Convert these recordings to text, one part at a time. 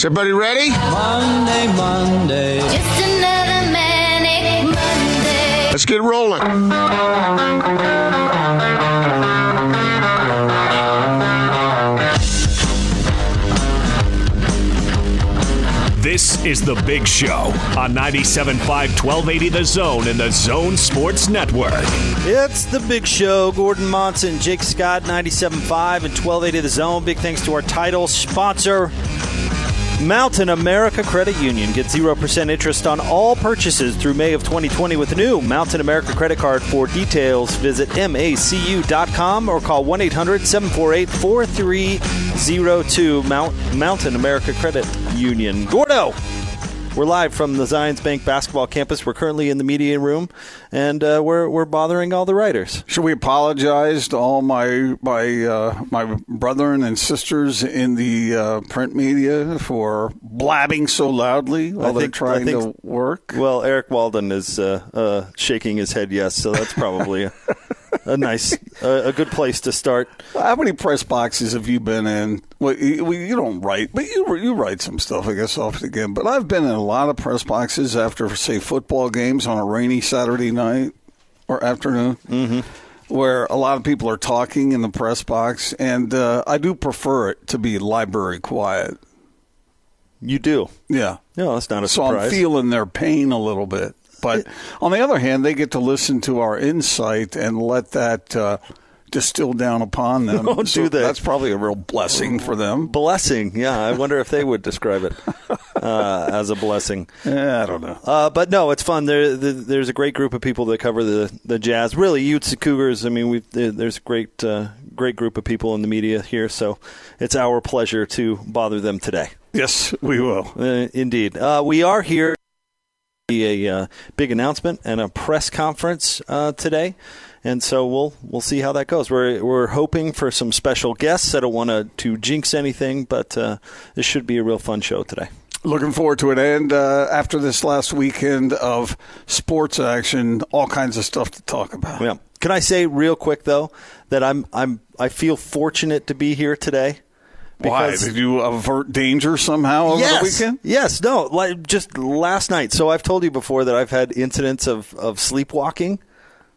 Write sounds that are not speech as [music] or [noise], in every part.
Is everybody ready? Monday, Monday. Just another manic Monday. Let's get rolling. This is The Big Show on 97.5 1280 The Zone and the Zone Sports Network. It's the big show. Gordon Monson, Jake Scott, 97.5 and 1280 The Zone. Big thanks to our title sponsor, Mountain America Credit Union. gets 0% interest on all purchases through May of 2020 with new Mountain America credit card. For details, visit macu.com or call 1 800 748 4302 Mountain America Credit Union. Gordo! We're live from the Zions Bank basketball campus. We're currently in the media room, and uh, we're we're bothering all the writers. Should we apologize to all my my uh, my brethren and sisters in the uh, print media for blabbing so loudly while they're trying to work? Well, Eric Walden is uh, uh, shaking his head yes, so that's probably [laughs] a, nice a, a good place to start. How many press boxes have you been in? Well, you, well, you don't write, but you you write some stuff, I guess, off again. But I've been in a lot of press boxes after, say, football games on a rainy Saturday night or afternoon, Mm-hmm. where a lot of people are talking in the press box, and uh, I do prefer it to be library quiet. You do, Yeah. no, that's not a So surprise. I'm feeling their pain a little bit. But on the other hand, they get to listen to our insight and let that uh, distill down upon them. [laughs] Don't So do that. That's probably a real blessing for them. blessing. Yeah, I wonder if they would describe it [laughs] uh, as a blessing. Yeah, I don't know. Uh, but no, it's fun. There, the, there's a great group of people that cover the the Jazz. Really, Utes, the Cougars. I mean, we there's a great uh, great group of people in the media here. So it's our pleasure to bother them today. Yes, we will. Uh, indeed, uh, we are here. A uh, big announcement and a press conference uh, today, and so we'll we'll see how that goes. We're we're hoping for some special guests. I don't want to to jinx anything, but uh, this should be a real fun show today. Looking forward to it. And uh, after this last weekend of sports action, all kinds of stuff to talk about. Yeah. Can I say real quick though that I'm I'm I feel fortunate to be here today. Why? Did you avert danger somehow over yes, the weekend? Yes, no, like just last night. So I've told you before that I've had incidents of, of sleepwalking.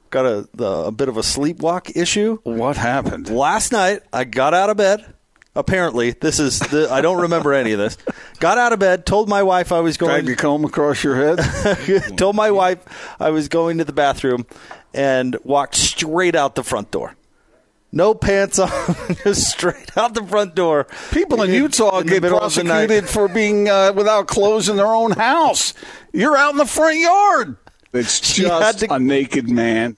Got a the, a bit of a sleepwalk issue. What happened? Last night I got out of bed. Apparently, this is the I don't remember any of this. Got out of bed, told my wife I was going Dragged a comb across your head? [laughs] told my wife I was going to the bathroom and walked straight out the front door. No pants on, [laughs] just straight out the front door. People in Utah in get middle of the night. prosecuted for being uh, without clothes in their own house. You're out in the front yard. It's She had just to- a naked man.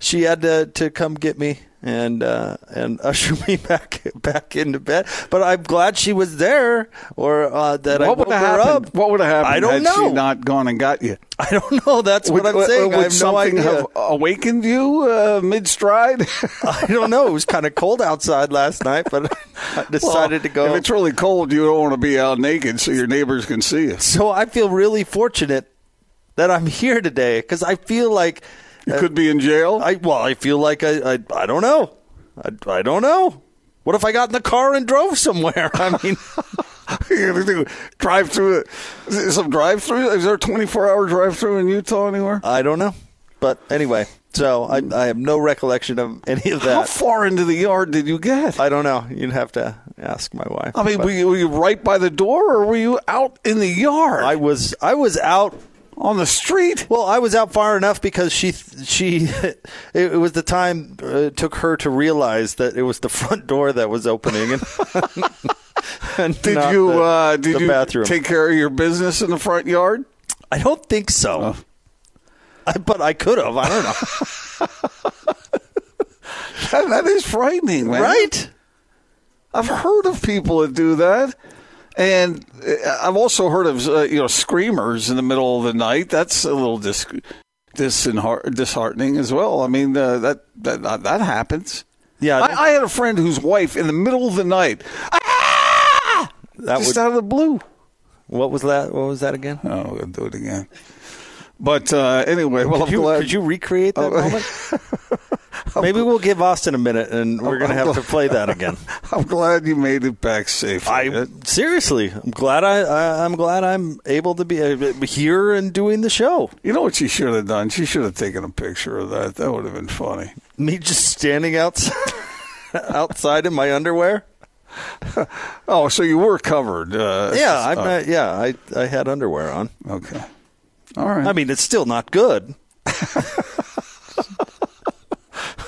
She had to, to come get me and uh, and [laughs] usher me back back into bed. But I'm glad she was there, or uh, that I What woke would her have happened? up. What would have happened I don't had know. she not gone and got you? [laughs] I don't know. That's what I'm saying. would I have no something idea. have awakened you uh, mid stride? [laughs] I don't know. It was kind of cold outside last night, but I decided to go. If it's really cold, you don't want to be out naked so your neighbors can see you. So I feel really fortunate that I'm here today because I feel like You could be in jail. I well, I feel like I I, I don't know. I, I don't know. What if I got in the car and drove somewhere? I mean, You're gonna do drive through. Some drive through? Is there a 24 hour drive through in Utah anywhere? I don't know. But anyway, so I, I have no recollection of any of that. How far into the yard did you get? I don't know. You'd have to ask my wife. I mean, But were you, were you right by the door, or were you out in the yard I was I was out on the street? Well, I was out far enough because she she [laughs] it, was the time uh, it took her to realize that it was the front door that was opening and, [laughs] and Did you the, uh, did the you bathroom. take care of your business in the front yard? I don't think so. i but I could have. I don't know. [laughs] that, that is frightening, man. right? I've heard of people that do that, and uh, I've also heard of uh, you know screamers in the middle of the night. That's a little dis- disheart- disheartening as well. I mean, uh, that, that that happens. Yeah, I, I had a friend whose wife in the middle of the night, ah! that just would. out of the blue. What was that? What was that again? Oh, we'll do it again. But uh, anyway, well, Could I'm you, glad. could you recreate that Oh. [laughs] moment? Maybe we'll give Austin a minute, and we're going to have to play that again. [laughs] I'm glad you made it back safe. I seriously, I'm glad I, I I'm glad I'm able to be uh, here and doing the show. You know what she should have done? She should have taken a picture of that. That would have been funny. Me just standing outside, [laughs] outside in my underwear. [laughs] Oh, so you were covered? Uh, Yeah, I'm uh, yeah, I I had underwear on. Okay. All right. I mean, it's still not good.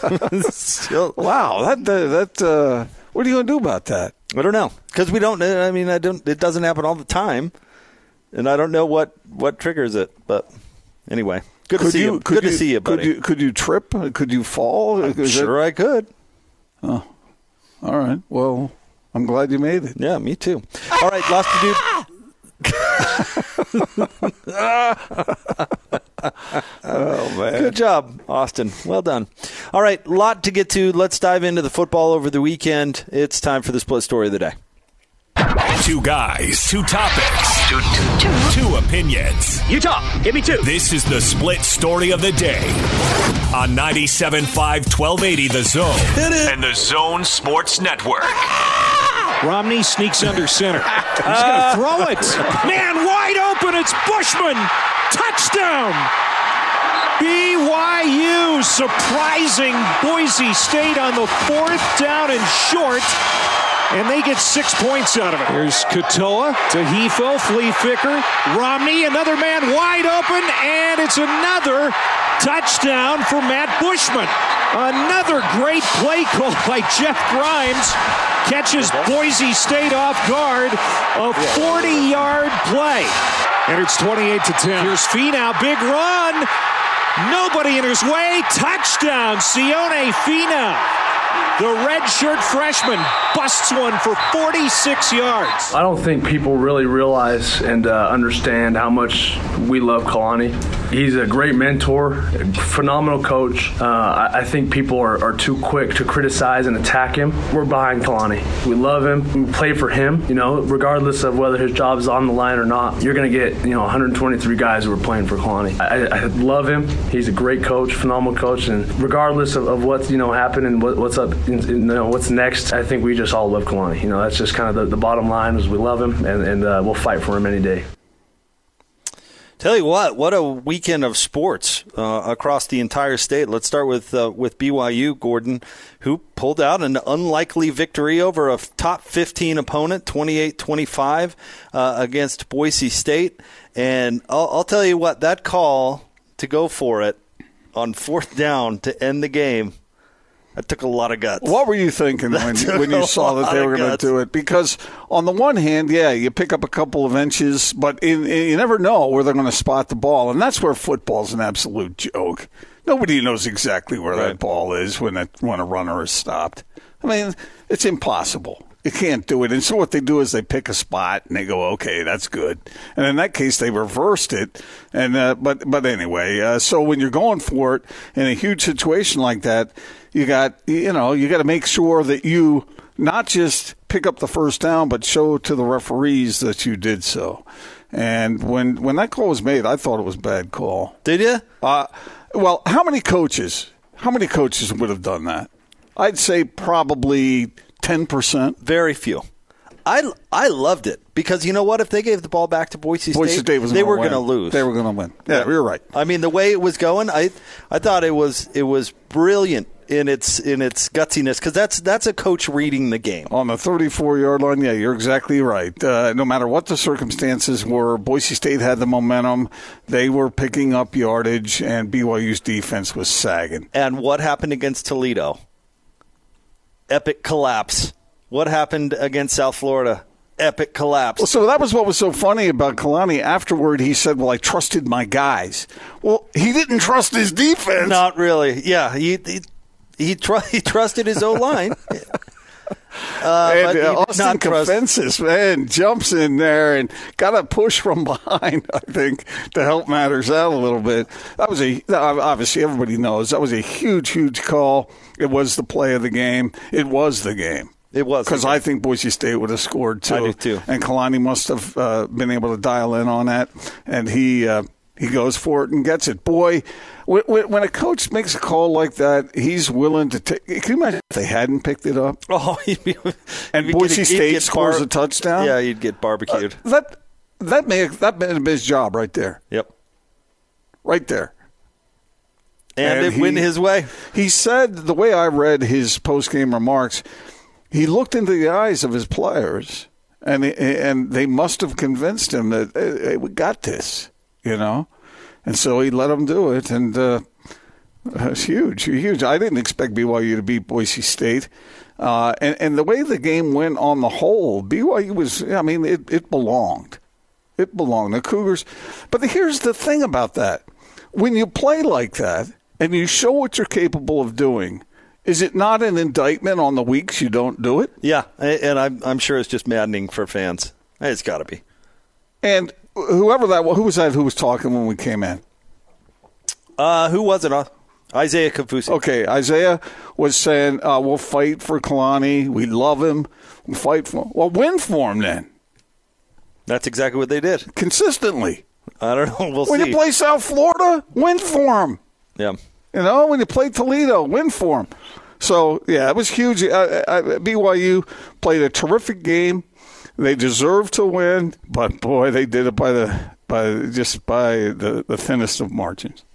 [laughs] still, wow. That that. that uh, what are you going to do about that? I don't know because we don't. Know. I mean, I don't. It doesn't happen all the time, and I don't know what what triggers it. But anyway, good to see you. could Good to see you, buddy. Could you, could you trip? Could you fall? I'm Is sure I could. Oh, All right. Well, I'm glad you made it. Yeah, me too. All right, lost to do. [laughs] [laughs] Oh man. Good job, Austin. Well done. All right, lot to get to. Let's dive into the football over the weekend. It's time for the split story of the day. Two guys, two topics, two, two, two opinions. You talk. Give me two. This is the split story of the day on 97.5 1280 The Zone and The Zone Sports Network. Romney sneaks under center. He's going to throw it. Man wide open. It's Bushman. Touchdown. BYU surprising Boise State on the fourth down and short. And they get six points out of it. Here's Katoa to Hefo, Flea Flicker, Romney, another man wide open, and it's another touchdown for Matt Bushman. Another great play call by Jeff Grimes catches Boise State off guard. A 40 yard play. And it's 28 to 10. Here's Finau. big run. Nobody in his way. Touchdown, Sione Finau. The redshirt freshman busts one for 46 yards. I don't think people really realize and uh, understand how much we love Kalani. He's a great mentor, phenomenal coach. Uh, I, I think people are, are too quick to criticize and attack him. We're behind Kalani. We love him. We play for him. You know, regardless of whether his job is on the line or not, you're going to get you know 123 guys who are playing for Kalani. I, I love him. He's a great coach, phenomenal coach, and regardless of, of what's you know happened and what, what's up, you know, what's next, I think we just all love Kalani. You know, that's just kind of the, the bottom line is we love him and, and uh, we'll fight for him any day. Tell you what, what a weekend of sports uh, across the entire state. Let's start with uh, with BYU, Gordon, who pulled out an unlikely victory over a top 15 opponent, 28-25 uh, against Boise State. And I'll, I'll tell you what, that call to go for it on fourth down to end the game, that took a lot of guts. What were you thinking when, when you saw that they were going to do it? Because on the one hand, yeah, you pick up a couple of inches, but in, in- you never know where they're going to spot the ball, and that's where football's an absolute joke. Nobody knows exactly where that ball is when it, when a runner is stopped. I mean, it's impossible. You can't do it. And so what they do is they pick a spot and they go, okay, that's good. And in that case, they reversed it. And uh, but but anyway, uh, so when you're going for it in a huge situation like that, you got you know you got to make sure that you not just pick up the first down, but show to the referees that you did so. And when when that call was made, I thought it was a bad call. Did you? Uh, well, how many coaches? How many coaches would have done that? I'd say probably ten percent. Very few. I, I loved it because you know what? If they gave the ball back to Boise State, Boise State was they were going to lose. They were going to win. Yeah, you're right. I mean, the way it was going, I I thought it was it was brilliant in its in its gutsiness because that's that's a coach reading the game. On the 34 yard line, yeah, you're exactly right. Uh, no matter what the circumstances were, Boise State had the momentum. They were picking up yardage, and BYU's defense was sagging. And what happened against Toledo? Epic collapse. What happened against South Florida? epic collapse. Well, so that was what was so funny about Kalani. Afterward, he said, "Well, I trusted my guys." Well, he didn't trust his defense. Not really. Yeah, he he he, tr- he trusted his O line. [laughs] Uh, and uh, Austin Kafentzis, man, jumps in there and got a push from [laughs] behind, I think, to help matters out a little bit. That was a, obviously, everybody knows that was a huge, huge call. It was the play of the game. It was the game. It was because I think Boise State would have scored too. I do too. And Kalani must have uh, been able to dial in on that, and he uh, he goes for it and gets it. Boy, when a coach makes a call like that, he's willing to take. Can you imagine if they hadn't picked it up? [laughs] Oh, be, and Boise State scores bar- a touchdown. Yeah, you'd get barbecued. Uh, that that may that been his job right there. Yep, right there. And, and it went his way. He said the way I read his post game remarks he looked into the eyes of his players, and and they must have convinced him that hey, we got this, you know, and so he let them do it, and uh, it's huge, huge. I didn't expect BYU to beat Boise State. Uh, and, and the way the game went on the whole, BYU was, I mean, it, it belonged. It belonged. The Cougars. But here's the thing about that when you play like that and you show what you're capable of doing, is it not an indictment on the weeks you don't do it? Yeah, and I'm I'm sure it's just maddening for fans. It's got to be. And whoever that was, who was that who was talking when we came in? Uh, who was it? Uh, Isaiah Kaufusi. Okay, Isaiah was saying, uh, "We'll fight for Kalani. We love him. We'll fight for him. Well, win for him then." That's exactly what they did consistently. I don't know. [laughs] We'll when see. you play South Florida, win for him. Yeah. You know, when you play Toledo, win for him. So yeah, it was huge. I, I, BYU played a terrific game. They deserved to win, but boy, they did it by the by just by the, the thinnest of margins.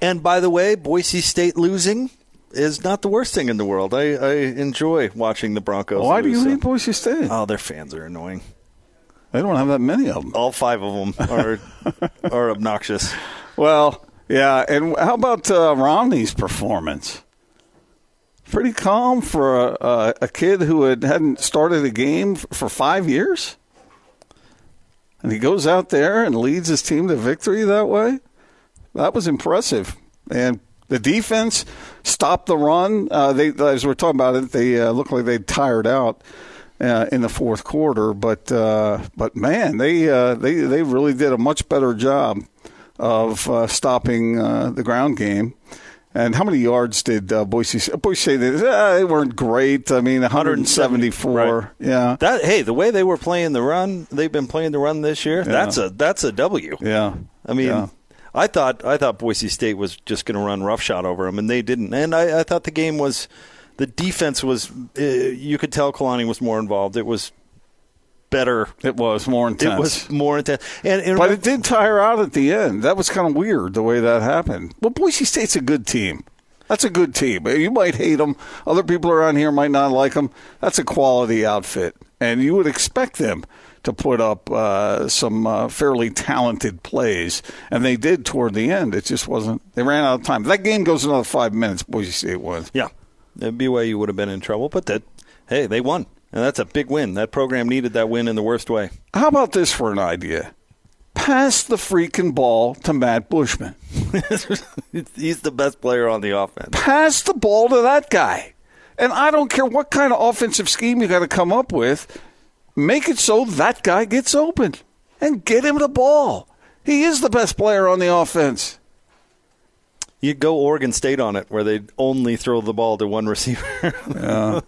And by the way, Boise State losing is not the worst thing in the world. I, I enjoy watching the Broncos. Why lose, do you hate Boise State? Oh, their fans are annoying. They don't have that many of them. All five of them are [laughs] are obnoxious. Well, yeah. And how about uh, Romney's performance? Pretty calm for a, a, a kid who had, hadn't started a game for five years. And he goes out there and leads his team to victory that way. That was impressive. And the defense stopped the run. Uh, they, as we're talking about it, they uh, looked like they tired out uh, in the fourth quarter. But uh, but man, they uh, they they really did a much better job of uh, stopping the ground game. And how many yards did uh, Boise? Boise State? Uh, they weren't great. I mean, 174. Right. Yeah. That hey, the way they were playing the run, they've been playing the run this year. Yeah. That's a that's a W. Yeah. I mean, yeah. I thought I thought Boise State was just going to run roughshod over them, and they didn't. And I, I thought the game was the defense was. Uh, you could tell Kalani was more involved. It was better. It was more intense. It was more intense. And, and but it did tire out at the end. That was kind of weird the way that happened. Well, Boise State's a good team. That's a good team. You might hate them. Other people around here might not like them. That's a quality outfit, and you would expect them to put up uh, some uh, fairly talented plays, and they did toward the end. It just wasn't. They ran out of time. That game goes another five minutes. Boise State wins. Yeah, BYU would have been in trouble, but that hey, they won. And that's a big win. That program needed that win in the worst way. How about this for an idea? Pass the freaking ball to Matt Bushman. [laughs] He's the best player on the offense. Pass the ball to that guy. And I don't care what kind of offensive scheme you got to come up with. Make it so that guy gets open and get him the ball. He is the best player on the offense. You go Oregon State on it, where they only throw the ball to one [laughs] receiver. yeah.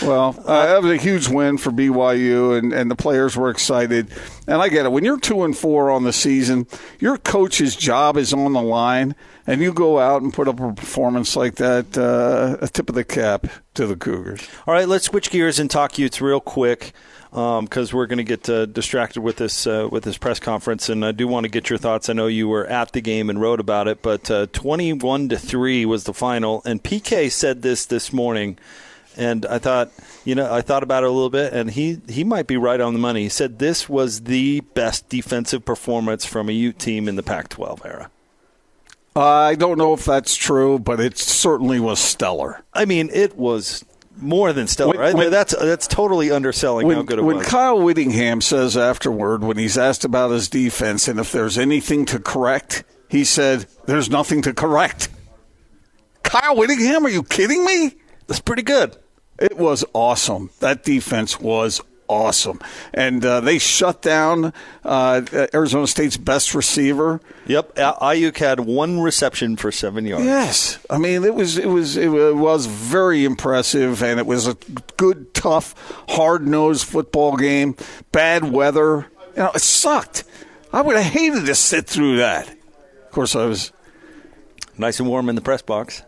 Well, uh, that was a huge win for BYU, and, and the players were excited. And I get it. When you're two and four on the season, your coach's job is on the line, and you go out and put up a performance like that. Uh, a tip of the cap to the Cougars. All right, let's switch gears and talk Utes real quick because um, we're going to get uh, distracted with this uh, with this press conference, and I do want to get your thoughts. I know you were at the game and wrote about it, but uh, twenty-one to three was the final, and PK said this this morning, and I thought, you know, I thought about it a little bit, and he he might be right on the money. He said this was the best defensive performance from a Ute team in the Pac-12 era. I don't know if that's true, but it certainly was stellar. I mean, it was more than stellar. When- right? when- that's that's totally underselling how good it when was. When Kyle Whittingham says afterward, when he's asked about his defense and if there's anything to correct, he said, "There's nothing to correct." Kyle Whittingham, are you kidding me? that's pretty good. It was awesome. That defense was awesome, and uh, they shut down uh, Arizona State's best receiver. Yep, Aiyuk had one reception for seven yards. Yes, I mean it was it was it was very impressive, and it was a good, tough, hard nosed football game. Bad weather, you know, it sucked. I would have hated to sit through that. Of course, I was Nice and warm in the press box.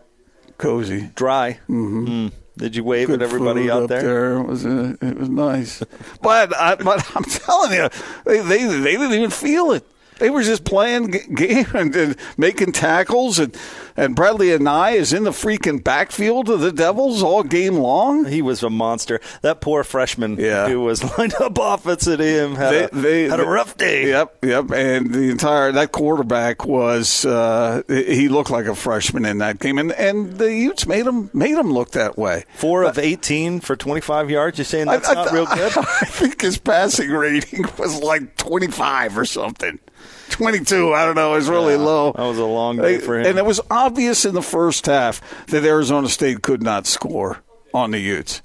cozy. Dry. Mm-hmm. Did you wave at everybody out up there? It was uh, it was nice, [laughs] but I, but I'm telling you, they, they they didn't even feel it. They were just playing game and, and making tackles, and and Bradlee Anae is in the freaking backfield of the Devils all game long. He was a monster. That poor freshman Yeah. who was [laughs] lined up opposite him had, a, had a rough day. Yep, yep. And the entire that quarterback was uh, he looked like a freshman in that game, and and the Utes made him made him look that way. Four of 18 for 25 yards. You're saying that's I- I not real good? [laughs] I think his passing rating [laughs] was like 25 or something. [laughs] 22, I don't know. Was really low. that was a long day for him. And it was obvious in the first half that Arizona State could not score on the Utes.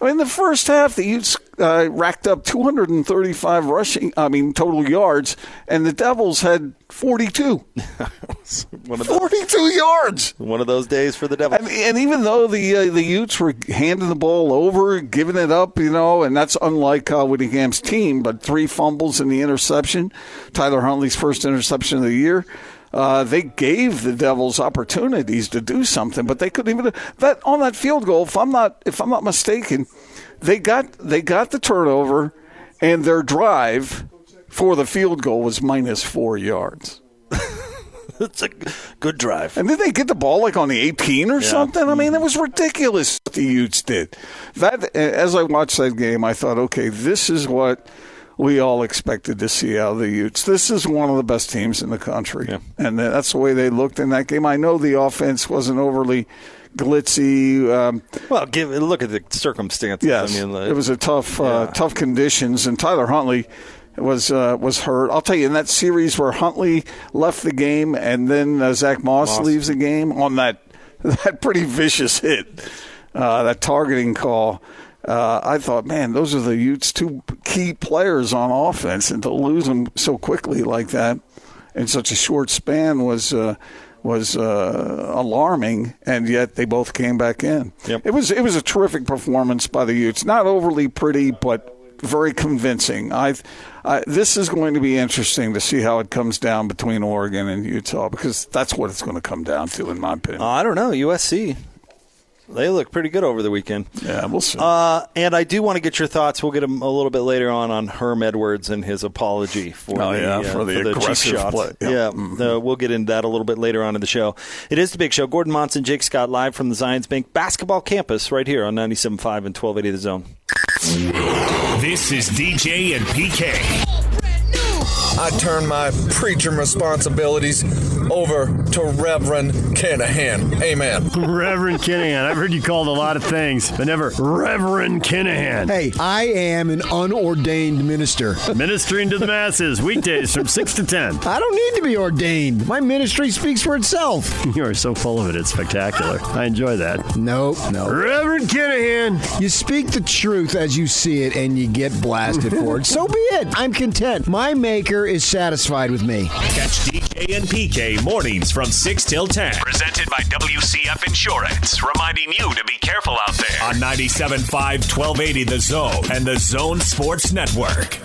I mean, the first half, the Utes uh, racked up 235 rushing, I mean, total yards, and the Devils had 42. [laughs] one, of those, 42 yards. one of those days for the Devils. And, and even though the uh, the Utes were handing the ball over, giving it up, you know, and that's unlike Kyle Whittingham's team, but three fumbles and the interception, Tyler Huntley's first interception of the year. Uh, they gave the Devils opportunities to do something, but they couldn't even that on that field goal. If I'm not if I'm not mistaken, they got they got the turnover, and their drive for the field goal was minus four yards. [laughs] it's a good drive. And did they get the ball like on the 18 or something? I mean, it mm-hmm. was ridiculous what the Utes did. That as I watched that game, I thought, okay, this is what we all expected to see out of the Utes. This is one of the best teams in the country, Yeah. and that's the way they looked in that game. I know the offense wasn't overly glitzy. Um, Well, give look at the circumstances. Yes, I mean, it was a tough, uh, tough conditions, and Tyler Huntley was uh, was hurt. I'll tell you in that series where Huntley left the game, and then uh, Zach Moss, Moss. leaves the game on that [laughs] that pretty vicious hit, uh, that targeting call. Uh, I thought, man, those are the Utes' two key players on offense, and to lose them so quickly like that in such a short span was uh, was uh, alarming. And yet they both came back in. Yep. It was it was a terrific performance by the Utes. Not overly pretty, but very convincing. I, I this is going to be interesting to see how it comes down between Oregon and Utah because that's what it's going to come down to, in my opinion. Uh, I don't know. USC. They look pretty good over the weekend. yeah, we'll see. Uh, and I do want to get your thoughts. We'll get them a little bit later on on Herm Edwards and his apology for Oh, the, yeah, uh, for the cheap aggressive shots. play. Yeah. Yeah, Mhm. uh, we'll get into that a little bit later on in the show. It is the big show. Gordon Monson, Jake Scott, live from the Zions Bank basketball campus right here on 97.5 and 1280 The Zone. This is DJ and PK. I turn my preaching responsibilities over to Reverend Kinahan. Amen. Reverend Kinahan. I've heard you called a lot of things, but never Reverend Kinahan. Hey, I am an unordained minister. Ministering to the masses, weekdays from 6 to 10. I don't need to be ordained. My ministry speaks for itself. [laughs] You are so full of it, it's spectacular. I enjoy that. Nope, no. Reverend Kinahan. You speak the truth as you see it and you get blasted for it. So be it. I'm content. My maker is satisfied with me. Catch DJ and PK mornings from 6 till 10. Presented by WCF Insurance, reminding you to be careful out there on 97.5 1280 The Zone and The Zone Sports Network.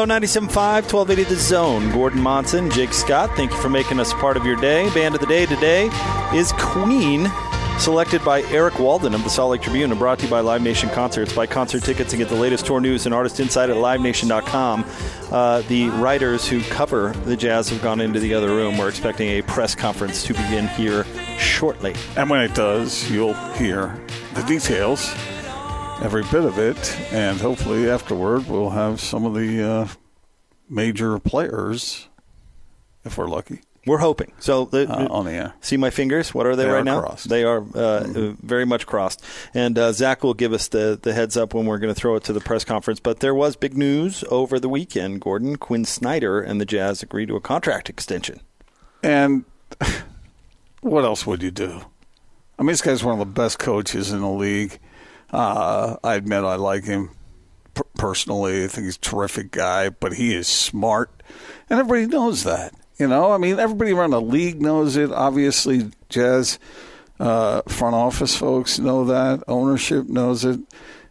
Show, 97.5, 1280 The Zone. Gordon Monson, Jake Scott, thank you for making us part of your day. Band of the day today is Queen, selected by Eric Walden of the Salt Lake Tribune and brought to you by Live Nation Concerts. Buy concert tickets and get the latest tour news and artist insight at livenation.com. Uh, the writers who cover the Jazz have gone into the other room. We're expecting a press conference to begin here shortly. And when it does, you'll hear the details every bit of it, and hopefully afterward we'll have some of the uh, major players, if we're lucky. We're hoping. So the, uh, on the air. See my fingers? What are they, they right are now? Crossed. They are uh, mm-hmm. very much crossed. And uh, Zach will give us the, the heads up when we're going to throw it to the press conference. But there was big news over the weekend. Gordon Quin Snyder and the Jazz agreed to a contract extension. And [laughs] what else would you do? I mean, this guy's one of the best coaches in the league. Uh, I admit I like him p- personally. I think he's a terrific guy, but he is smart, and everybody knows that. You know, I mean, everybody around the league knows it. Obviously, Jazz uh, front office folks know that. Ownership knows it,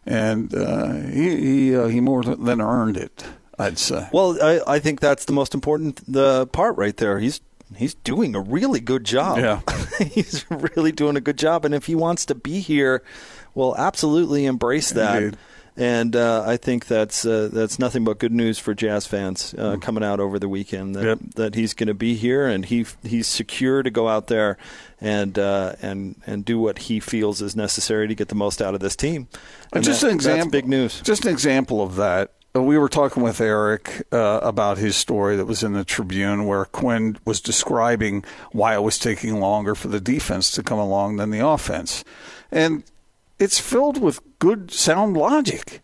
and uh, he he, uh, he more than earned it. I'd say. Well, I, I think that's the most important the part right there. He's he's doing a really good job. Yeah, [laughs] he's really doing a good job, and if he wants to be here will absolutely embrace that. Indeed. And uh, I think that's uh, that's nothing but good news for Jazz fans uh, mm. coming out over the weekend. That, yep. that he's going to be here and he he's secure to go out there and uh, and and do what he feels is necessary to get the most out of this team. And just that, an example, big news. Just an example of that. We were talking with Eric uh, about his story that was in the Tribune, where Quin was describing why it was taking longer for the defense to come along than the offense, and it's filled with good sound logic,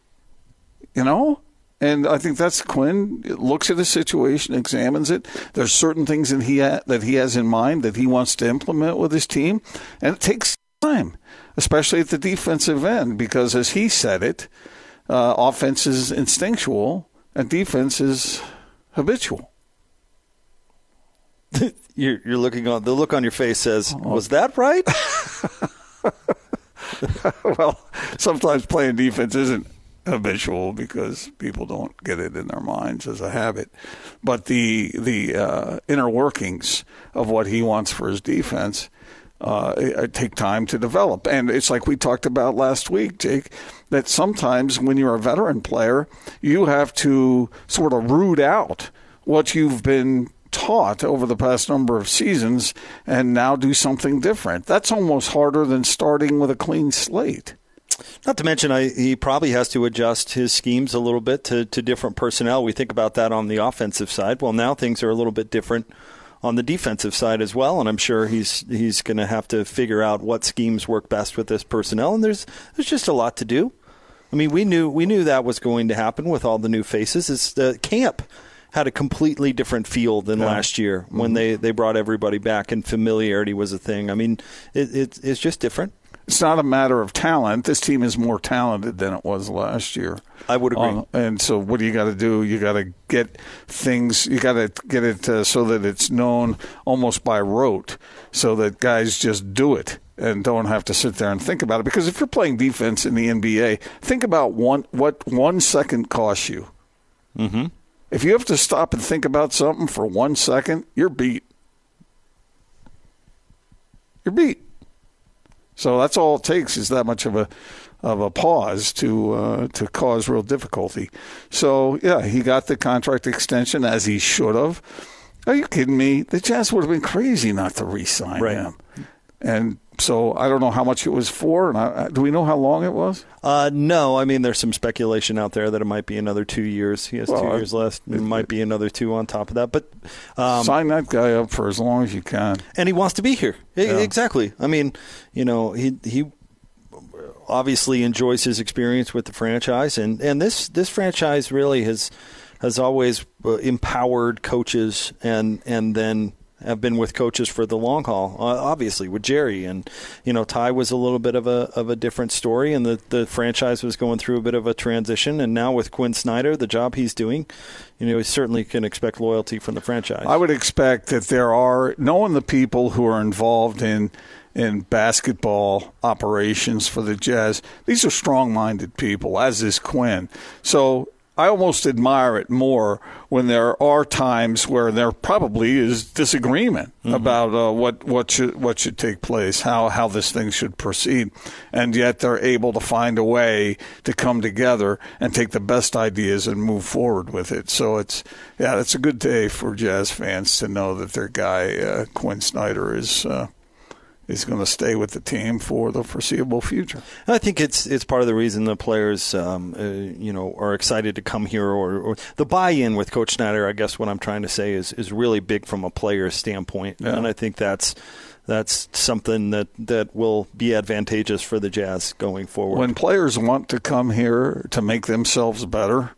you know? And I think that's Quin looks at the situation, examines it. There's certain things that he ha- that he has in mind that he wants to implement with his team, and it takes time, especially at the defensive end, because as he said it, uh, offense is instinctual and defense is habitual. [laughs] you're, you're looking on the look on your face says, "Was that right?" [laughs] [laughs] well, sometimes playing defense isn't habitual because people don't get it in their minds as a habit. But the the uh, inner workings of what he wants for his defense uh, take time to develop. And it's like we talked about last week, Jake, that sometimes when you're a veteran player, you have to sort of root out what you've been taught over the past number of seasons and now do something different. That's almost harder than starting with a clean slate. Not to mention, I, he probably has to adjust his schemes a little bit to, to different personnel. We think about that on the offensive side. Well, now things are a little bit different on the defensive side as well, and I'm sure he's he's going to have to figure out what schemes work best with this personnel. And there's there's just a lot to do. I mean, we knew we knew that was going to happen with all the new faces. It's the camp had a completely different feel than yeah. last year when mm-hmm. they, they brought everybody back and familiarity was a thing. I mean, it, it, it's just different. It's not a matter of talent. This team is more talented than it was last year. I would agree. Um, and so, what do you got to do? You got to get things. You got to get it uh, so that it's known almost by rote, so that guys just do it and don't have to sit there and think about it. Because if you're playing defense in the NBA, think about one what one second costs you. Mm-hmm. If you have to stop and think about something for one second, you're beat. You're beat. So that's all it takes is that much of a of a pause to uh, to cause real difficulty. So yeah, he got the contract extension as he should have. Are you kidding me? The Jazz would have been crazy not to re-sign right. him. And so I don't know how much it was for. And I, do we know how long it was? Uh, no, I mean there's some speculation out there that it might be another two years. He has well, two years left. It, it, might be another two on top of that. But um, sign that guy up for as long as you can. And he wants to be here. Yeah. Exactly. I mean, you know, he he obviously enjoys his experience with the franchise, and and this this franchise really has has always uh, empowered coaches and and then have been with coaches for the long haul. Uh, obviously, with Jerry and you know Ty was a little bit of a of a different story, and the the franchise was going through a bit of a transition. And now with Quin Snyder, the job he's doing, you know, he certainly can expect loyalty from the franchise. I would expect that there are knowing the people who are involved in in basketball operations for the Jazz. These are strong minded people, as is Quin. So I almost admire it more when there are times where there probably is disagreement mm-hmm. about uh, what what should what should take place, how how this thing should proceed, and yet they're able to find a way to come together and take the best ideas and move forward with it. So it's yeah, it's a good day for Jazz fans to know that their guy uh, Quin Snyder is. Uh, is going to stay with the team for the foreseeable future. I think it's it's part of the reason the players, um, uh, you know, are excited to come here, or, or, the buy-in with Coach Snyder. I guess what I'm trying to say is is really big from a player standpoint, yeah. and I think that's that's something that, that will be advantageous for the Jazz going forward. When players want to come here to make themselves better,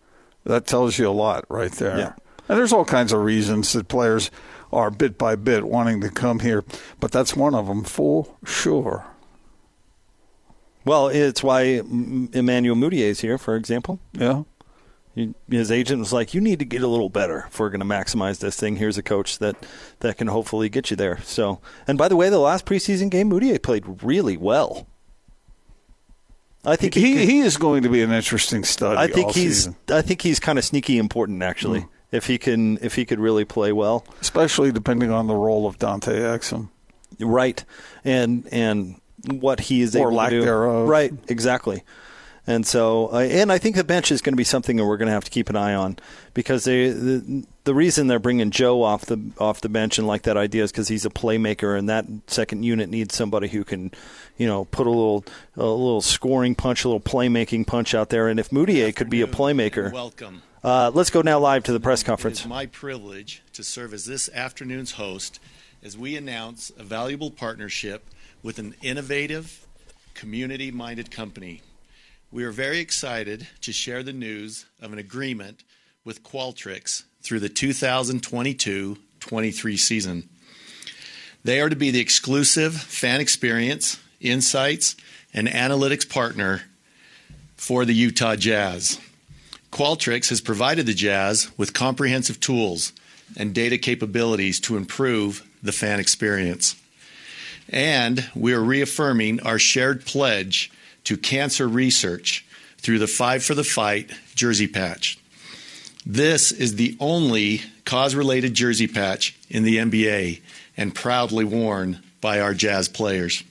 that tells you a lot right there. Yeah. And there's all kinds of reasons that players are bit by bit wanting to come here, but that's one of them for sure. Well, it's why Emmanuel Mudiay is here, for example. Yeah. his agent was like, "You need to get a little better if we're going to maximize this thing. Here's a coach that that can hopefully get you there." So, and by the way, the last preseason game, Mudiay played really well. I think he he, he is going to be an interesting study. I think he's season. I think he's kind of sneaky important actually. Mm if he can if he could really play well, especially depending on the role of Dante Exum. Right, and and what he is or able lack to do. thereof. Right, exactly. And so, uh, and I think the bench is going to be something that we're going to have to keep an eye on because they, the the reason they're bringing Joe off the off the bench and like that idea is because he's a playmaker, and that second unit needs somebody who can, you know, put a little a little scoring punch, a little playmaking punch out there. And if Mudiay could be a playmaker, welcome. Uh, let's go now live to the press conference. It is my privilege to serve as this afternoon's host as we announce a valuable partnership with an innovative, community minded company. We are very excited to share the news of an agreement with Qualtrics through the 2022 23 season. They are to be the exclusive fan experience, insights, and analytics partner for the Utah Jazz. Qualtrics has provided the Jazz with comprehensive tools and data capabilities to improve the fan experience. And we are reaffirming our shared pledge to cancer research through the Five for the Fight jersey patch. This is the only cause related jersey patch in the NBA and proudly worn by our Jazz players.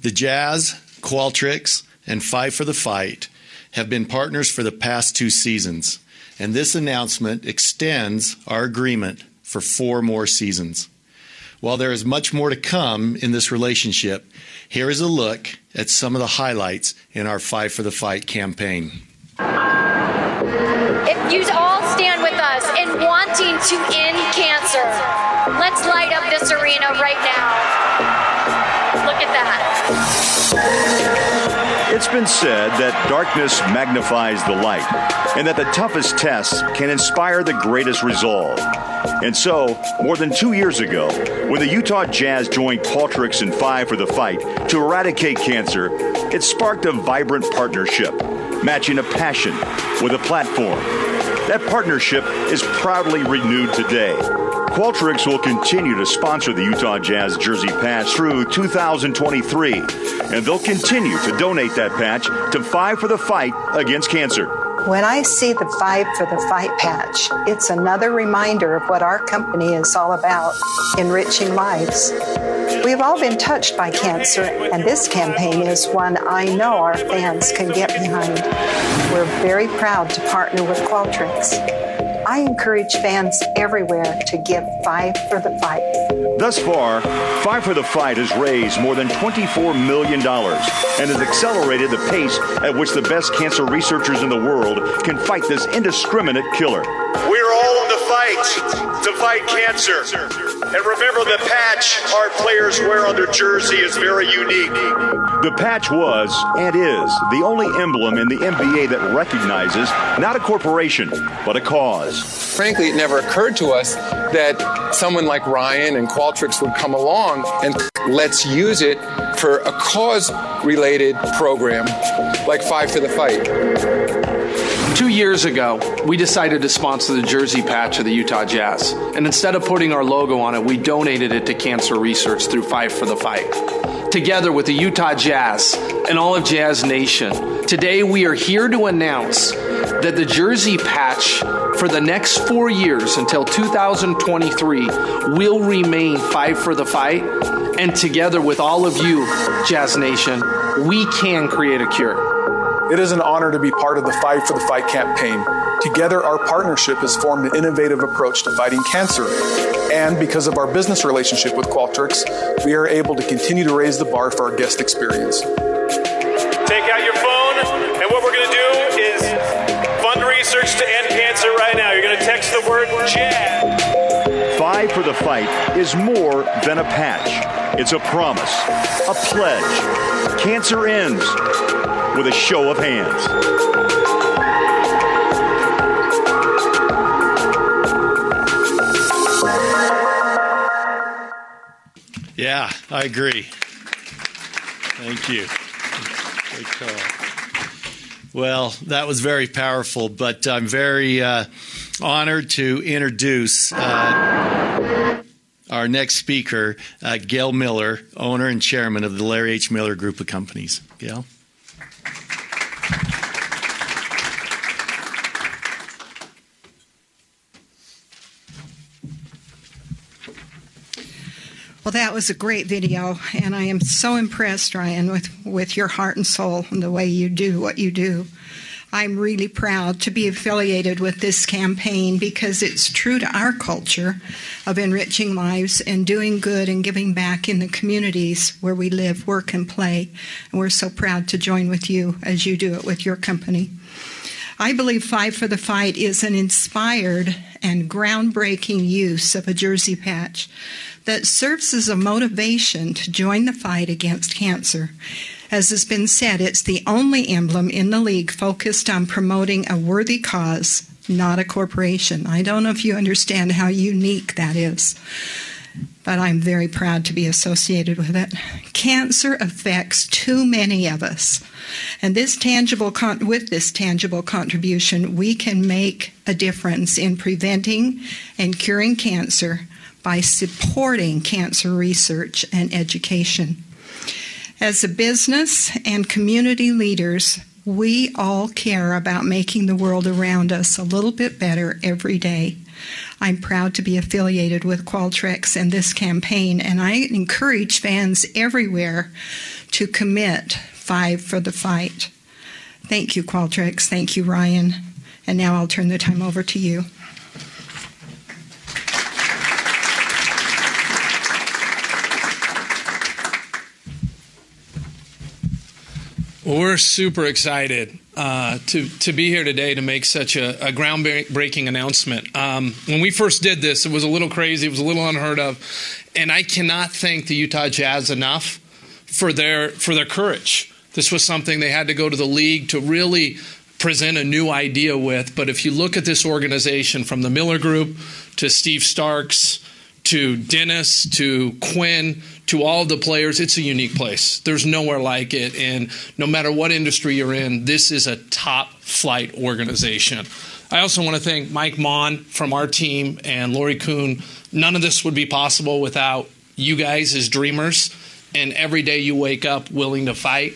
The Jazz, Qualtrics, and Five for the Fight have been partners for the past two seasons, and this announcement extends our agreement for four more seasons. While there is much more to come in this relationship, here is a look at some of the highlights in our Five for the Fight campaign. If you all stand with us in wanting to end cancer, let's light up this arena right now. Look at that. It's been said that darkness magnifies the light, and that the toughest tests can inspire the greatest resolve. And so, more than two years ago, when the Utah Jazz joined Qualtrics and Five for the fight to eradicate cancer, it sparked a vibrant partnership, matching a passion with a platform. That partnership is proudly renewed today Qualtrics will continue to sponsor the Utah Jazz jersey patch through 2023, and they'll continue to donate that patch to Five for the Fight against cancer. When I see the Five for the Fight patch, it's another reminder of what our company is all about enriching lives. We've all been touched by cancer, and this campaign is one I know our fans can get behind. We're very proud to partner with Qualtrics. I encourage fans everywhere to give Five for the Fight. Thus far, Five for the Fight has raised more than $24 million and has accelerated the pace at which the best cancer researchers in the world can fight this indiscriminate killer. We're all fight to fight cancer. And remember, the patch our players wear on their jersey is very unique. The patch was, and is, the only emblem in the NBA that recognizes not a corporation, but a cause. Frankly, it never occurred to us that someone like Ryan and Qualtrics would come along and let's use it for a cause related program like Five for the Fight. Two years ago, we decided to sponsor the jersey patch of the Utah Jazz. And instead of putting our logo on it, we donated it to cancer research through Five for the Fight. together with the Utah Jazz and all of Jazz Nation. Today, we are here to announce that the jersey patch for the next four years until 2023 will remain five for the fight. And together with all of you, Jazz Nation, we can create a cure. It is an honor to be part of the Five for the Fight campaign. Together, our partnership has formed an innovative approach to fighting cancer. And because of our business relationship with Qualtrics, we are able to continue to raise the bar for our guest experience. Take out your phone, and what we're going to do is fund research to end cancer right now. You're going to text the word JAB. Five for the Fight is more than a patch. It's a promise, a pledge. Cancer ends with a show of hands. Yeah, I agree. Thank you. Well, that was very powerful, but I'm very uh, honored to introduce uh, our next speaker, uh, Gail Miller, owner and chairman of the Larry H. Miller Group of Companies. Gail? Well, that was a great video, and I am so impressed, Ryan, with, with your heart and soul and the way you do what you do. I'm really proud to be affiliated with this campaign because it's true to our culture of enriching lives and doing good and giving back in the communities where we live, work, and play. And we're so proud to join with you as you do it with your company. I believe Five for the Fight is an inspired and groundbreaking use of a jersey patch that serves as a motivation to join the fight against cancer. As has been said, it's the only emblem in the league focused on promoting a worthy cause, not a corporation. I don't know if you understand how unique that is, but I'm very proud to be associated with it. Cancer affects too many of us. And this tangible con- with this tangible contribution, we can make a difference in preventing and curing cancer by supporting cancer research and education. As a business and community leaders, we all care about making the world around us a little bit better every day. I'm proud to be affiliated with Qualtrics and this campaign, and I encourage fans everywhere to commit five for the fight. Thank you, Qualtrics. Thank you, Ryan. And now I'll turn the time over to you. Well, we're super excited uh, to to be here today to make such a, a groundbreaking announcement. Um, when we first did this, it was a little crazy, it was a little unheard of, and I cannot thank the Utah Jazz enough for their for their courage. This was something they had to go to the league to really present a new idea with. But if you look at this organization, from the Miller Group to Steve Starks to Dennis to Quin to all the players, it's a unique place. There's nowhere like it. And no matter what industry you're in, this is a top flight organization. I also want to thank Mike Maughan from our team and Lori Kuhn. None of this would be possible without you guys as dreamers and every day you wake up willing to fight.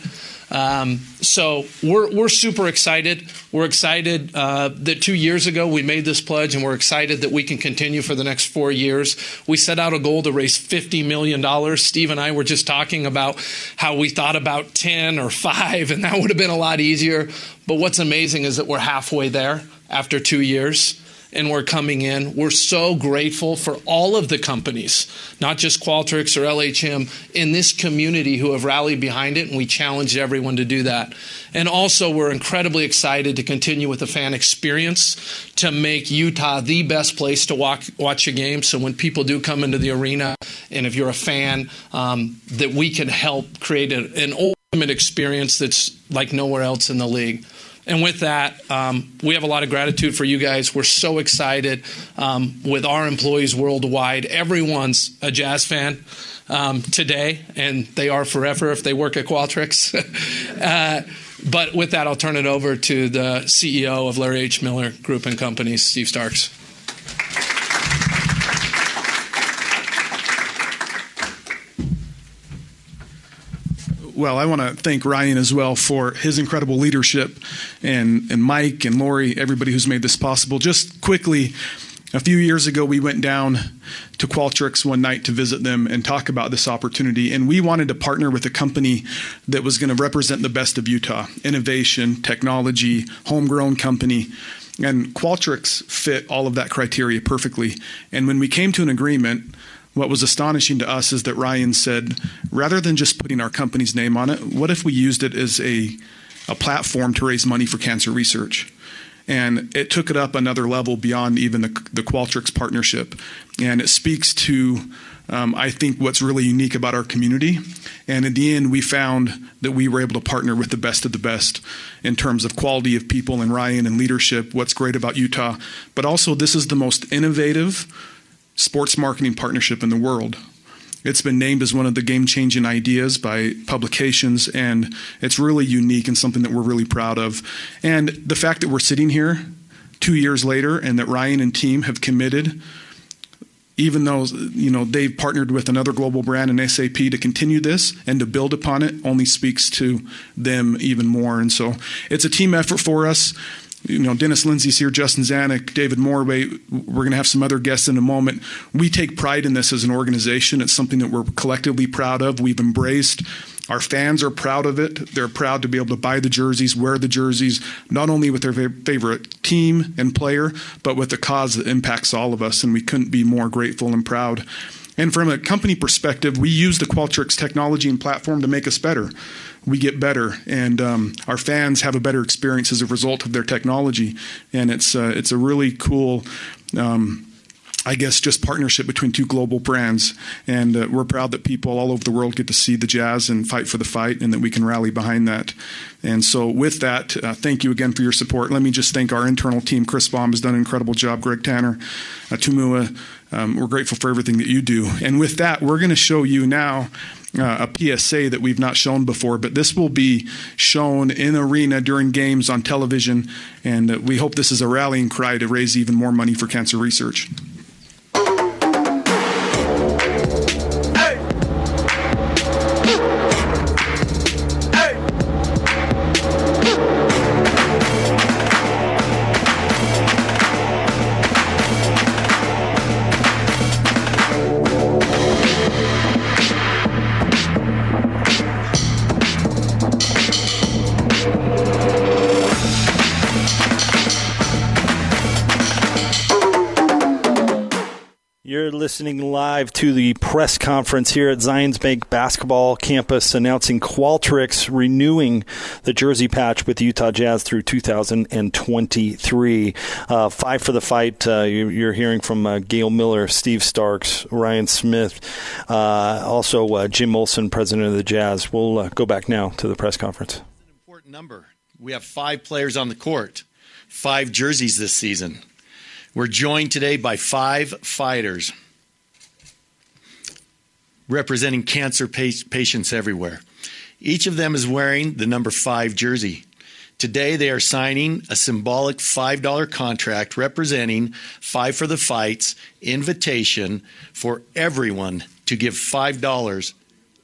Um, so we're we're super excited. We're excited uh, that two years ago we made this pledge, and we're excited that we can continue for the next four years. We set out a goal to raise fifty million dollars. Steve and I were just talking about how we thought about ten or five, and that would have been a lot easier. But what's amazing is that we're halfway there after two years and we're coming in. We're so grateful for all of the companies, not just Qualtrics or LHM, in this community who have rallied behind it, and we challenge everyone to do that. And also, we're incredibly excited to continue with the fan experience to make Utah the best place to walk, watch a game. So when people do come into the arena, and if you're a fan, um, that we can help create a, an ultimate experience that's like nowhere else in the league. And with that, um, we have a lot of gratitude for you guys. We're so excited um, with our employees worldwide. Everyone's a Jazz fan um, today, and they are forever if they work at Qualtrics. [laughs] uh, but with that, I'll turn it over to the CEO of Larry H. Miller Group and Companies, Steve Starks. Well, I want to thank Ryan as well for his incredible leadership, and and Mike and Lori, everybody who's made this possible. Just quickly, a few years ago, we went down to Qualtrics one night to visit them and talk about this opportunity. And we wanted to partner with a company that was going to represent the best of Utah innovation, technology, homegrown company. And Qualtrics fit all of that criteria perfectly. And when we came to an agreement, what was astonishing to us is that Ryan said, rather than just putting our company's name on it, what if we used it as a, a platform to raise money for cancer research? And it took it up another level beyond even the, the Qualtrics partnership. And it speaks to, um, I think, what's really unique about our community. And in the end, we found that we were able to partner with the best of the best in terms of quality of people and Ryan and leadership, what's great about Utah. But also, this is the most innovative sports marketing partnership in the world. It's been named as one of the game changing ideas by publications, and it's really unique and something that we're really proud of. And the fact that we're sitting here two years later and that Ryan and team have committed, even though you know they've partnered with another global brand and SAP to continue this and to build upon it, only speaks to them even more. And so it's a team effort for us you know, Dennis Lindsay's here, Justin Zanik, David Morway. We're going to have some other guests in a moment. We take pride in this as an organization. It's something that we're collectively proud of. We've embraced. Our fans are proud of it. They're proud to be able to buy the jerseys, wear the jerseys, not only with their favorite team and player, but with the cause that impacts all of us. And we couldn't be more grateful and proud. And from a company perspective, we use the Qualtrics technology and platform to make us better we get better, and um, our fans have a better experience as a result of their technology. And it's uh, it's a really cool. Um, I guess just partnership between two global brands, and uh, we're proud that people all over the world get to see the Jazz and five for the fight, and that we can rally behind that. And so, with that, uh, thank you again for your support. Let me just thank our internal team. Chris Baum has done an incredible job. Greg Tanner, uh, Tumua, um, we're grateful for everything that you do. And with that, we're going to show you now uh, a PSA that we've not shown before, but this will be shown in arena during games on television, and uh, we hope this is a rallying cry to raise even more money for cancer research. Listening live to the press conference here at Zions Bank Basketball Campus announcing Qualtrics renewing the jersey patch with the Utah Jazz through 2023. Uh, five for the fight. Uh, you, are hearing from uh, Gail Miller, Steve Starks, Ryan Smith, uh, also uh, Jim Olson, president of the Jazz. We'll uh, go back now to the press conference. An important number. We have five players on the court, five jerseys this season. We're joined today by five fighters representing cancer patients everywhere. Each of them is wearing the number five jersey. Today, they are signing a symbolic $5 contract representing Five for the Fight's invitation for everyone to give $5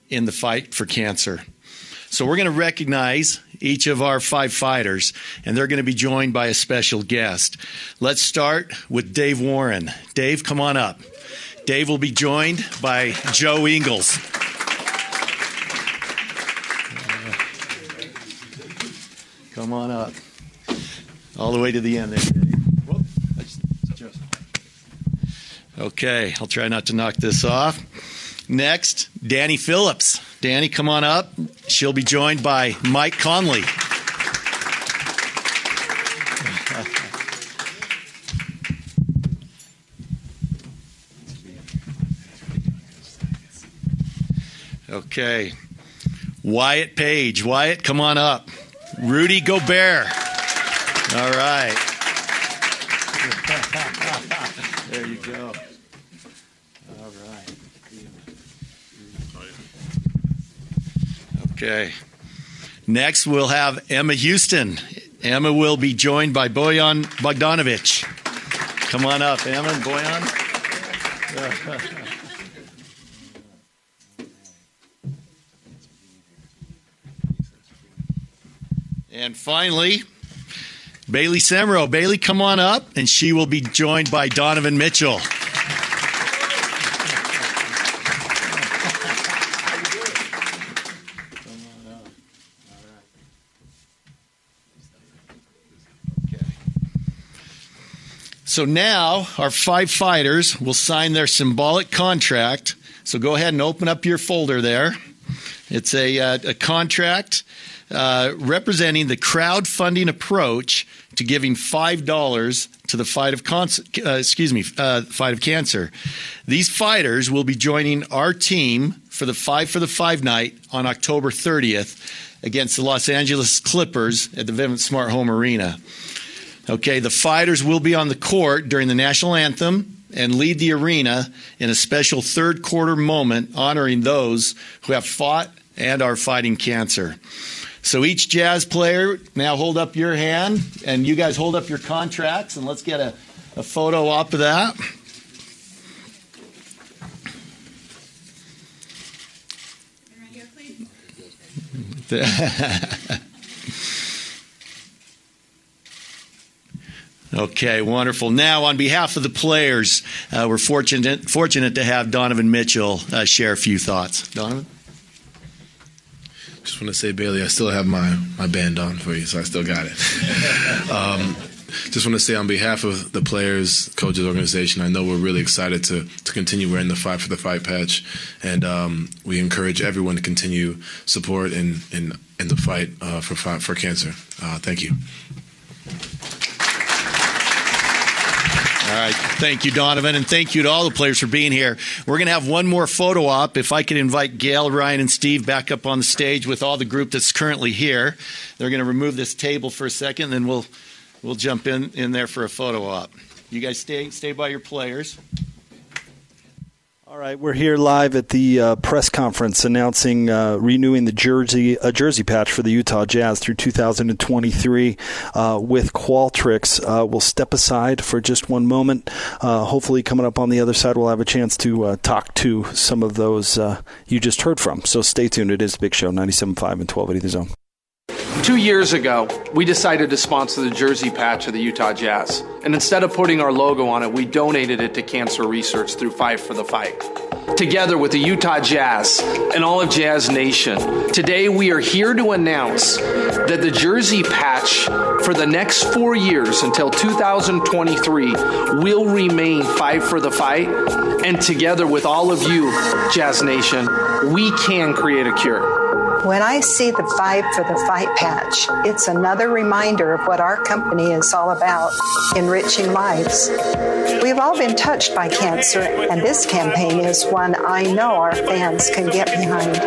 in the fight for cancer. So, we're going to recognize each of our five fighters, and they're going to be joined by a special guest. Let's start with Dave Warren. Dave, come on up. Dave will be joined by Joe Ingles. Come on up. All the way to the end there, Okay, I'll try not to knock this off. Next, Danny Phillips. Danny, come on up. She'll be joined by Mike Conley. Okay. Wyatt Page. Wyatt, come on up. Rudy Gobert. All right. [laughs] there you go. All right. Okay. Next, we'll have Emma Houston. Emma will be joined by Bojan Bogdanovic. Come on up, Emma and Bojan. [laughs] And finally, Bailey Semro. Bailey, come on up, and she will be joined by Donovan Mitchell. So now our five fighters will sign their symbolic contract. So go ahead and open up your folder there. It's a, uh, a contract uh, representing the crowdfunding approach to giving five dollars to the fight of uh, excuse me uh, fight of cancer. These fighters will be joining our team for the Five for the Fight night on October 30th against the Los Angeles Clippers at the Vivint Smart Home Arena. Okay, the fighters will be on the court during the national anthem and lead the arena in a special third quarter moment honoring those who have fought and are fighting cancer. So each jazz player now hold up your hand, and you guys hold up your contracts, and let's get a, a photo op of that. [laughs] Okay, wonderful. Now, on behalf of the players, uh, we're fortunate fortunate to have Donovan Mitchell uh, share a few thoughts. Donovan. Just want to say, Bailey, I still have my, my band on for you, so I still got it. [laughs] um, just want to say on behalf of the players, coaches, organization, I know we're really excited to, to continue wearing the Five for the Fight patch, and um, we encourage everyone to continue support in in, in the fight uh, for for cancer. Uh, thank you. All right. Thank you, Donovan, and thank you to all the players for being here. We're going to have one more photo op. If I could invite Gail, Ryan, and Steve back up on the stage with all the group that's currently here. They're going to remove this table for a second, then we'll we'll jump in in there for a photo op. You guys stay stay by your players. All right, we're here live at the uh, press conference announcing uh, renewing the jersey jersey patch for the Utah Jazz through 2023 uh, with Qualtrics. Uh, we'll step aside for just one moment. Uh, hopefully, coming up on the other side, we'll have a chance to talk to some of those you just heard from. So stay tuned. It is Big Show 97.5 and 1280 The Zone. Two years ago, we decided to sponsor the jersey patch of the Utah Jazz. And instead of putting our logo on it, we donated it to cancer research through Five for the Fight. Together with the Utah Jazz and all of Jazz Nation, today we are here to announce that the jersey patch for the next four years until 2023 will remain Five for the Fight. And together with all of you, Jazz Nation, we can create a cure. When I see the Five for the Fight patch, it's another reminder of what our company is all about enriching lives. We've all been touched by cancer, and this campaign is one I know our fans can get behind.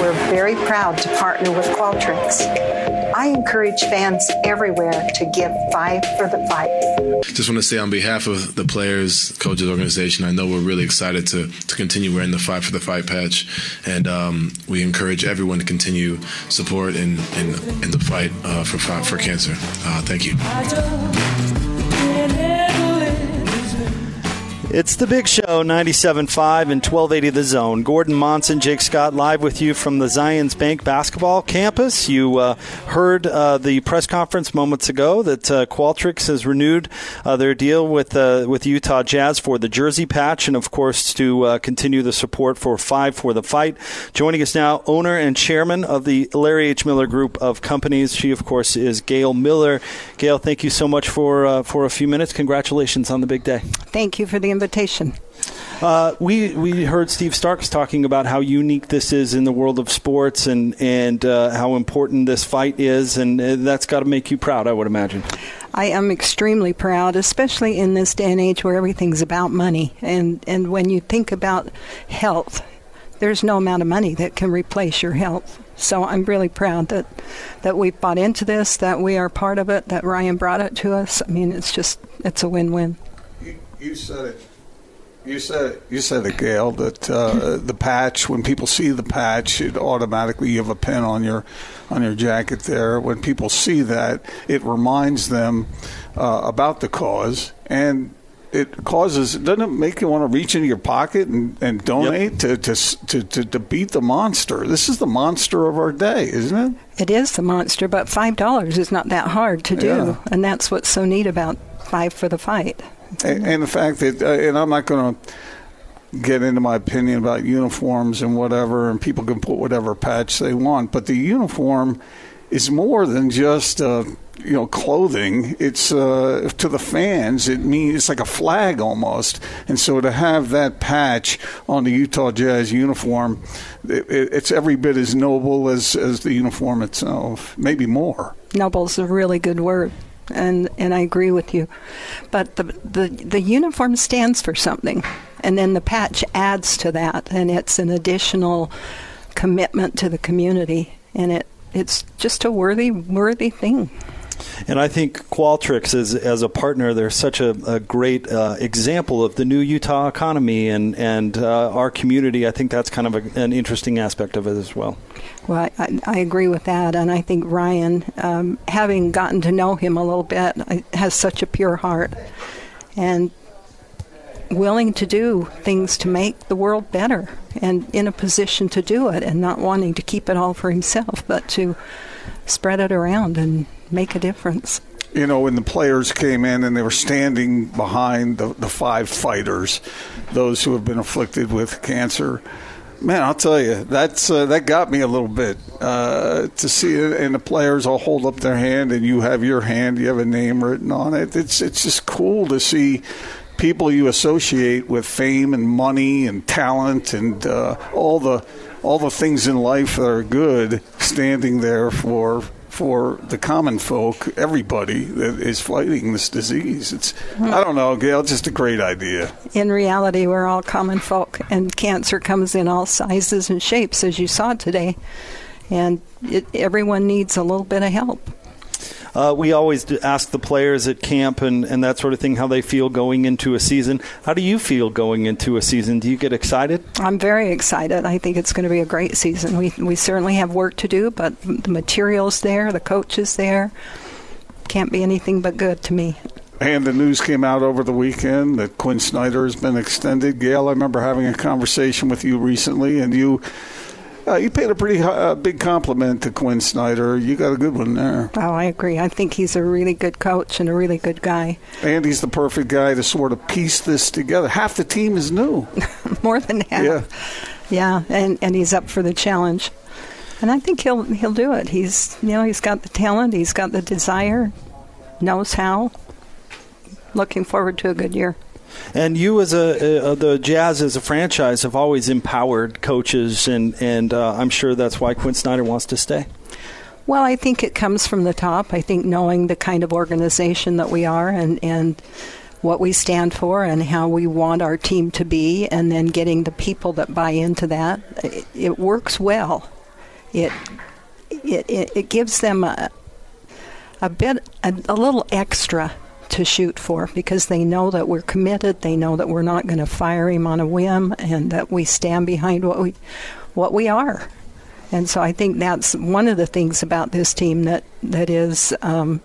We're very proud to partner with Qualtrics. I encourage fans everywhere to give Five for the Fight. Just want to say on behalf of the players, coaches, organization, I know we're really excited to, to continue wearing the Five for the Fight patch, and um, we encourage everyone to continue support in, in, in the fight uh, for, for cancer. Uh, thank you. It's the Big Show, 97.5 and 1280 The Zone. Gordon Monson, Jake Scott, live with you from the Zions Bank basketball campus. You uh, heard uh, the press conference moments ago that uh, Qualtrics has renewed uh, their deal with uh, with Utah Jazz for the jersey patch and, of course, to uh, continue the support for Five for the Fight. Joining us now, owner and chairman of the Larry H. Miller Group of Companies. She, of course, is Gail Miller. Gail, thank you so much for for a few minutes. Congratulations on the big day. Thank you for the invitation. Uh, we we heard Steve Starks talking about how unique this is in the world of sports and and uh, how important this fight is, and uh, that's got to make you proud, I would imagine. I am extremely proud, especially in this day and age where everything's about money, and and when you think about health, there's no amount of money that can replace your health. So I'm really proud that that we bought into this, that we are part of it, that Ryan brought it to us. I mean, it's just it's a win-win. You, you said it. You said you said it, Gail. That uh, the patch. When people see the patch, it automatically you have a pin on your on your jacket there. When people see that, it reminds them uh, about the cause, and it causes doesn't it make you want to reach into your pocket and, and donate yep. to, to, to, to beat the monster this is the monster of our day isn't it it is the monster but five dollars is not that hard to do yeah. and that's what's so neat about five for the fight and, the fact that uh, and i'm not going to get into my opinion about uniforms and whatever and people can put whatever patch they want but the uniform is more than just uh, you know clothing. It's uh, to the fans. It means it's like a flag almost. And so to have that patch on the Utah Jazz uniform, it, it's every bit as noble as as the uniform itself, maybe more. Noble is a really good word. And and I agree with you, but the the the uniform stands for something, and then the patch adds to that, and it's an additional commitment to the community, and it it's just a worthy worthy thing. And I think Qualtrics, as, as a partner, they're such a, a great uh, example of the new Utah economy and, and uh, our community. I think that's kind of a, an interesting aspect of it as well. Well, I, I agree with that. And I think Ryan, um, having gotten to know him a little bit, has such a pure heart and willing to do things to make the world better and in a position to do it and not wanting to keep it all for himself, but to spread it around and make a difference. You know, when the players came in and they were standing behind the, the five fighters, those who have been afflicted with cancer, man, I'll tell you, that's uh, that got me a little bit uh, to see it. And the players all hold up their hand, and you have your hand, you have a name written on it. It's it's just cool to see people you associate with fame and money and talent and uh, all the all the things in life that are good standing there for for the common folk, everybody that is fighting this disease. It's hmm. I don't know, Gail, just a great idea. In reality, we're all common folk, and cancer comes in all sizes and shapes, as you saw today, and it, everyone needs a little bit of help. Uh, we always ask the players at camp and, and that sort of thing how they feel going into a season. How do you feel going into a season? Do you get excited? I'm very excited. I think it's going to be a great season. We, we certainly have work to do, but the material's there, the coach is there. Can't be anything but good to me. And the news came out over the weekend that Quin Snyder has been extended. Gail, I remember having a conversation with you recently, and you uh, you paid a pretty uh, big compliment to Quin Snyder. You got a good one there. Oh, I agree. I think he's a really good coach and a really good guy. And he's the perfect guy to sort of piece this together. Half the team is new. [laughs] More than half. Yeah. Yeah, and, and he's up for the challenge. And I think he'll he'll do it. He's you know he's got the talent, he's got the desire, knows how. Looking forward to a good year. And you, as a, the Jazz as a franchise, have always empowered coaches, and and uh, I'm sure that's why Quin Snyder wants to stay. Well, I think it comes from the top. I think knowing the kind of organization that we are, and and what we stand for, and how we want our team to be, and then getting the people that buy into that, it, it works well. It it, it, it gives them a, a bit a, a little extra to shoot for because they know that we're committed. They know that we're not going to fire him on a whim, and that we stand behind what we what we are. And so I think that's one of the things about this team that that is um,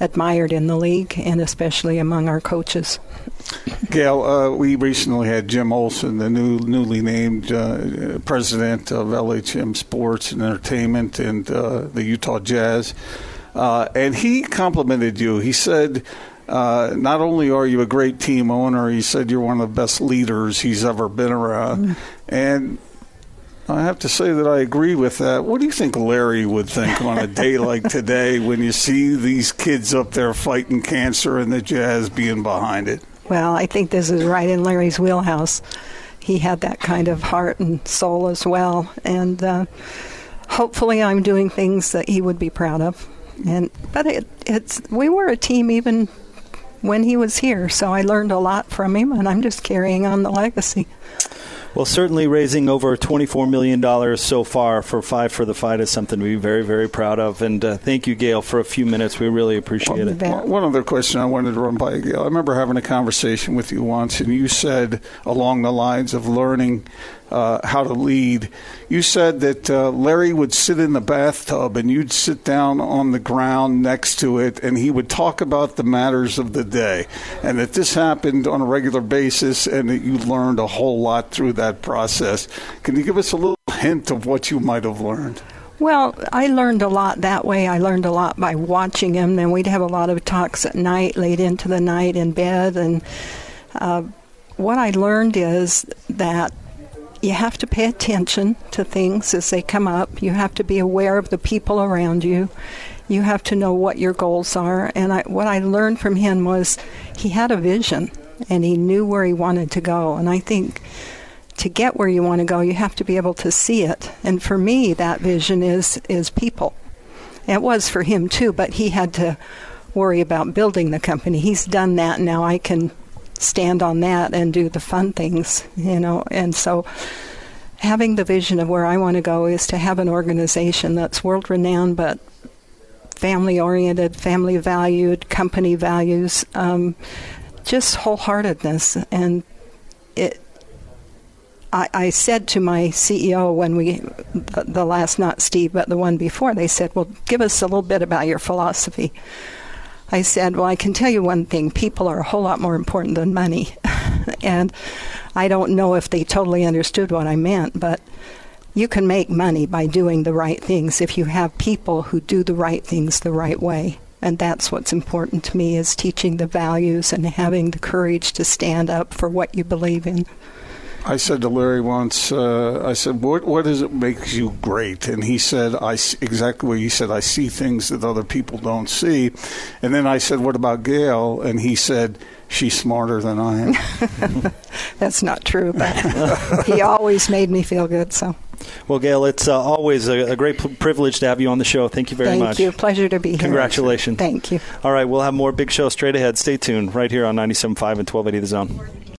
admired in the league, and especially among our coaches. Gail, uh, we recently had Jim Olson, the new newly named uh, president of LHM Sports and Entertainment and uh, the Utah Jazz. Uh, and he complimented you. He said uh, not only are you a great team owner, he said you're one of the best leaders he's ever been around. Mm. And I have to say that I agree with that. What do you think Larry would think on a day [laughs] like today when you see these kids up there fighting cancer and the Jazz being behind it? Well, I think this is right in Larry's wheelhouse. He had that kind of heart and soul as well. And uh, hopefully, I'm doing things that he would be proud of. And but it, it's we were a team even when he was here. So I learned a lot from him, and I'm just carrying on the legacy. Well, certainly raising over $24 million so far for Five for the Fight is something to be very, very proud of. And uh, thank you, Gail, for a few minutes. We really appreciate it. One other question I wanted to run by you, Gail. I remember having a conversation with you once, and you said along the lines of learning uh, how to lead. You said that uh, Larry would sit in the bathtub and you'd sit down on the ground next to it and he would talk about the matters of the day. And that this happened on a regular basis and that you learned a whole lot through that process. Can you give us a little hint of what you might have learned? Well, I learned a lot that way. I learned a lot by watching him. Then we'd have a lot of talks at night, late into the night in bed. And uh, what I learned is that you have to pay attention to things as they come up. You have to be aware of the people around you. You have to know what your goals are. And I, what I learned from him was he had a vision and he knew where he wanted to go. And I think to get where you want to go, you have to be able to see it. And for me, that vision is is people. It was for him too, but he had to worry about building the company. He's done that now. I can stand on that and do the fun things, you know. And so having the vision of where I want to go is to have an organization that's world renowned but family oriented, family valued, company values, um, just wholeheartedness. And it, I, I, said to my CEO when we, the, the last, not Steve, but the one before, they said, Well, give us a little bit about your philosophy. I said, Well, I can tell you one thing people are a whole lot more important than money. [laughs] and I don't know if they totally understood what I meant, but you can make money by doing the right things if you have people who do the right things the right way. And that's what's important to me is teaching the values and having the courage to stand up for what you believe in. I said to Larry once, uh, I said, what, what does it make you great? And he said, I exactly what he said, I see things that other people don't see. And then I said, what about Gail? And he said, she's smarter than I am. [laughs] That's not true, but he always made me feel good, so. Well, Gail, it's uh, always a, a great p- privilege to have you on the show. Thank you very Thank much. Thank you. Pleasure to be here. Congratulations. Thank you. All right, we'll have more big show straight ahead. Stay tuned right here on 97.5 and 1280 The Zone.